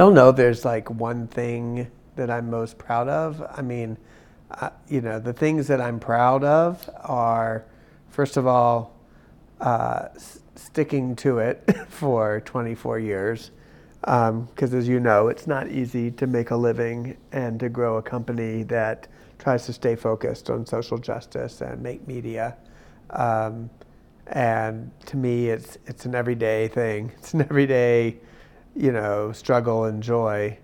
don't know there's like one thing that I'm most proud of. I mean, uh, you know, the things that I'm proud of are, first of all, uh, s- sticking to it for 24 years. Because as you know, it's not easy to make a living and to grow a company that tries to stay focused on social justice and make media. Um, and to me, it's it's an everyday thing. It's an everyday, you know, struggle and joy.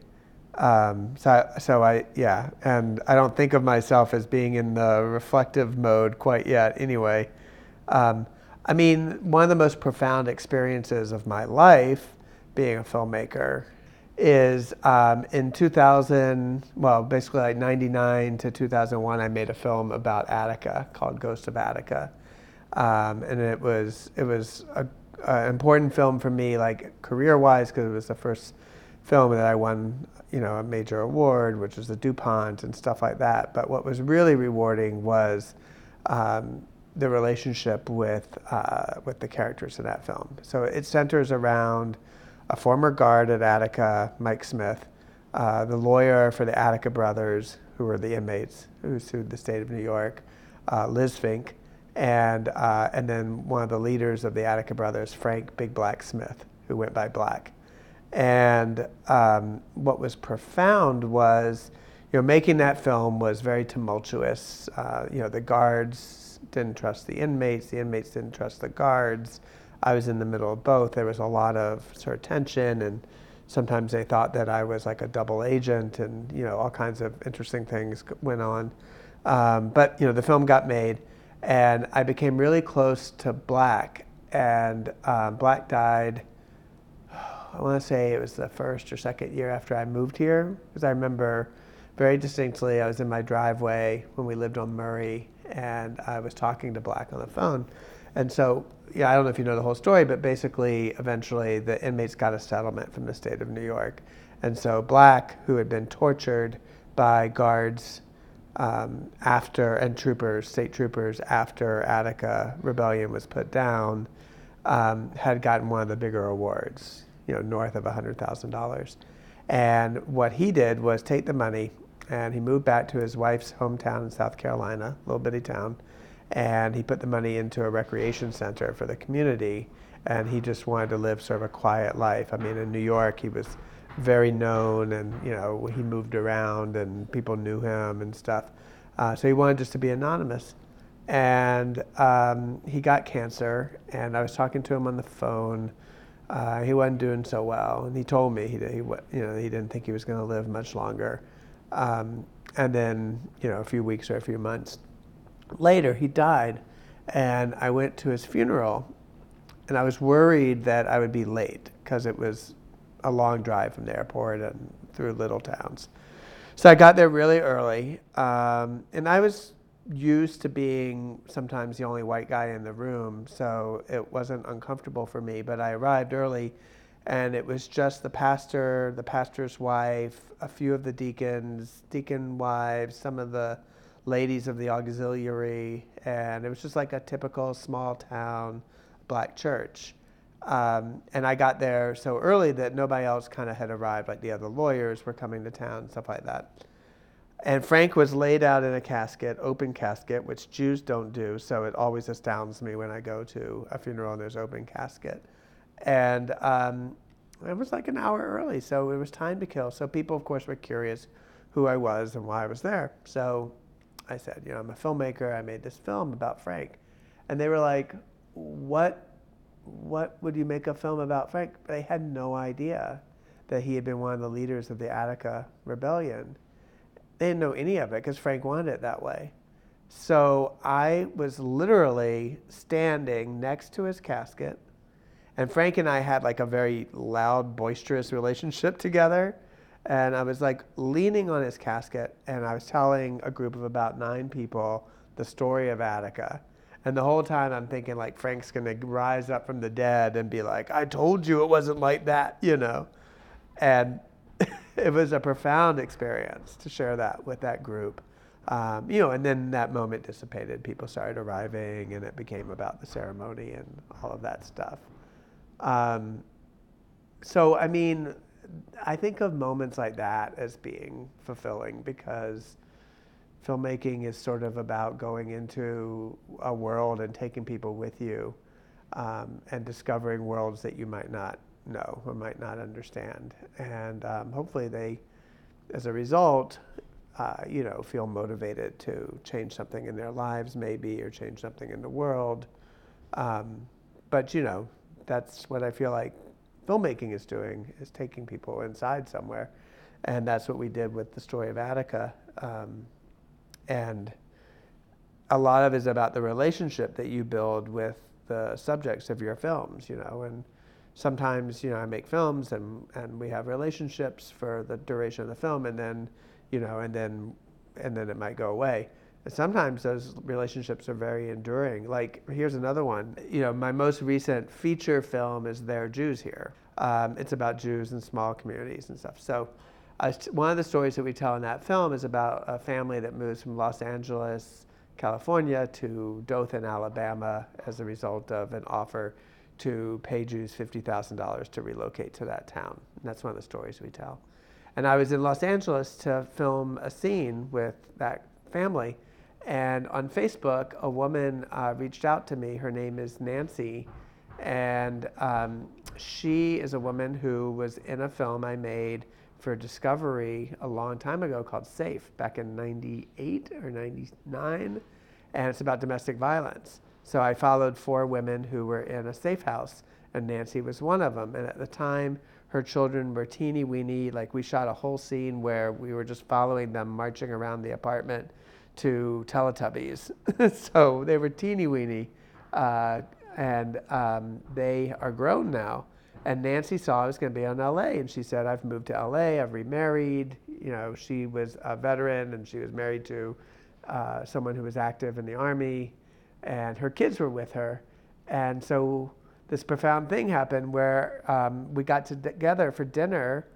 Um, so, so I, yeah, and I don't think of myself as being in the reflective mode quite yet. Anyway, um, I mean, one of the most profound experiences of my life, being a filmmaker, is um, in 2000. Well, basically like 99 to 2001, I made a film about Attica called Ghost of Attica, um, and it was it was a, important film for me, like career-wise, because it was the first film that I won, you know, a major award, which was the DuPont and stuff like that. But what was really rewarding was um, the relationship with uh, with the characters in that film. So it centers around a former guard at Attica, Mike Smith, uh, the lawyer for the Attica brothers, who were the inmates who sued the state of New York, uh, Liz Fink, and uh, and then one of the leaders of the Attica brothers, Frank Big Black Smith, who went by Black. And um, what was profound was, you know, making that film was very tumultuous. Uh, you know, the guards didn't trust the inmates, the inmates didn't trust the guards. I was in the middle of both. There was a lot of sort of tension, and sometimes they thought that I was like a double agent, and you know, all kinds of interesting things went on. Um, but you know, the film got made, and I became really close to Black, and um, Black died I want to say it was the first or second year after I moved here, because I remember very distinctly I was in my driveway when we lived on Murray, and I was talking to Black on the phone. And so, yeah, I don't know if you know the whole story, but basically, eventually, the inmates got a settlement from the state of New York. And so, Black, who had been tortured by guards um, after, and troopers, state troopers, after Attica rebellion was put down, um, had gotten one of the bigger awards you know, north of $100,000. And what he did was take the money and he moved back to his wife's hometown in South Carolina, little bitty town, and he put the money into a recreation center for the community. And he just wanted to live sort of a quiet life. I mean, in New York, he was very known, and you know, he moved around, and people knew him and stuff. Uh, so he wanted just to be anonymous. And um, he got cancer, and I was talking to him on the phone uh, he wasn't doing so well, and he told me he, he you know he didn't think he was going to live much longer. Um, and then you know a few weeks or a few months later, he died, and I went to his funeral, and I was worried that I would be late because it was a long drive from the airport and through little towns. So I got there really early, um, and I was used to being sometimes the only white guy in the room, so it wasn't uncomfortable for me. But I arrived early, and it was just the pastor, the pastor's wife, a few of the deacons, deacon wives, some of the ladies of the auxiliary, and it was just like a typical small town black church. Um, and I got there so early that nobody else kind of had arrived, like the other lawyers were coming to town, stuff like that. And Frank was laid out in a casket, open casket, which Jews don't do. So it always astounds me when I go to a funeral and there's open casket. And um, it was like an hour early, so it was time to kill. So people, of course, were curious who I was and why I was there. So I said, you know, I'm a filmmaker. I made this film about Frank, and they were like, "What? What would you make a film about Frank?" They had no idea that he had been one of the leaders of the Attica Rebellion they didn't know any of it because Frank wanted it that way. So I was literally standing next to his casket, and Frank and I had like a very loud, boisterous relationship together. And I was like leaning on his casket, and I was telling a group of about nine people the story of Attica. And the whole time I'm thinking like Frank's gonna rise up from the dead and be like, I told you it wasn't like that, you know. And it was a profound experience to share that with that group. Um, you know, and then that moment dissipated. People started arriving, and it became about the ceremony and all of that stuff. Um, so, I mean, I think of moments like that as being fulfilling because filmmaking is sort of about going into a world and taking people with you um, and discovering worlds that you might not know or might not understand. And um, hopefully, they, as a result, uh, you know, feel motivated to change something in their lives, maybe, or change something in the world. Um, but you know, that's what I feel like filmmaking is doing is taking people inside somewhere, and that's what we did with the story of Attica. Um, and a lot of it is about the relationship that you build with the subjects of your films, you know, and sometimes, you know, I make films and, and we have relationships for the duration of the film and then, you know, and then, and then it might go away. And sometimes those relationships are very enduring. Like, here's another one. You know, my most recent feature film is There Jews Here. Um, it's about Jews in small communities and stuff. So, uh, one of the stories that we tell in that film is about a family that moves from Los Angeles, California to Dothan, Alabama, as a result of an offer to pay Jews $50,000 to relocate to that town. And that's one of the stories we tell. And I was in Los Angeles to film a scene with that family. And on Facebook, a woman uh, reached out to me. Her name is Nancy. And um, she is a woman who was in a film I made for Discovery a long time ago called Safe, back in 98 or 99. And it's about domestic violence. So I followed four women who were in a safe house, and Nancy was one of them. And at the time, her children were teeny weeny. Like we shot a whole scene where we were just following them marching around the apartment to Teletubbies. so they were teeny weeny, uh, and um, they are grown now. And Nancy saw I was going to be on LA, and she said, "I've moved to LA. I've remarried. You know, she was a veteran, and she was married to uh, someone who was active in the army, and her kids were with her. And so this profound thing happened where um, we got together for dinner,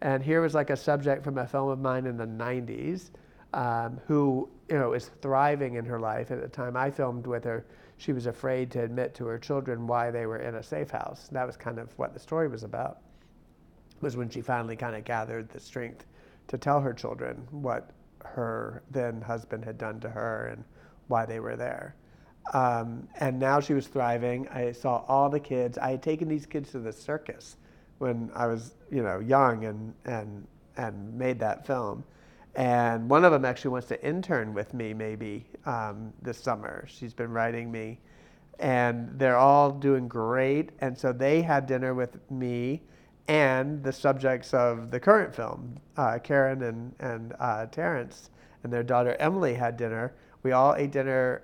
and here was like a subject from a film of mine in the '90s." Um, who you know is thriving in her life. At the time I filmed with her, she was afraid to admit to her children why they were in a safe house. That was kind of what the story was about. Was when she finally kind of gathered the strength to tell her children what her then husband had done to her and why they were there. Um, and now she was thriving. I saw all the kids. I had taken these kids to the circus when I was, you know, young and and and made that film. And one of them actually wants to intern with me maybe um, this summer. She's been writing me, and they're all doing great. And so they had dinner with me and the subjects of the current film, uh, Karen and, and uh, Terrence, and their daughter Emily had dinner. We all ate dinner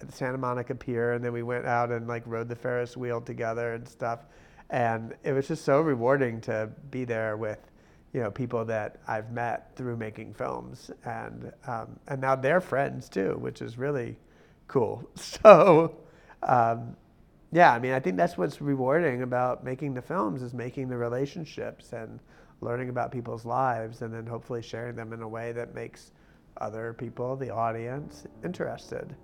at the Santa Monica Pier, and then we went out and like rode the Ferris wheel together and stuff. And it was just so rewarding to be there with you know, people that I've met through making films, and um, and now they're friends too, which is really cool. So, um, yeah, I mean, I think that's what's rewarding about making the films is making the relationships and learning about people's lives, and then hopefully sharing them in a way that makes other people, the audience, interested.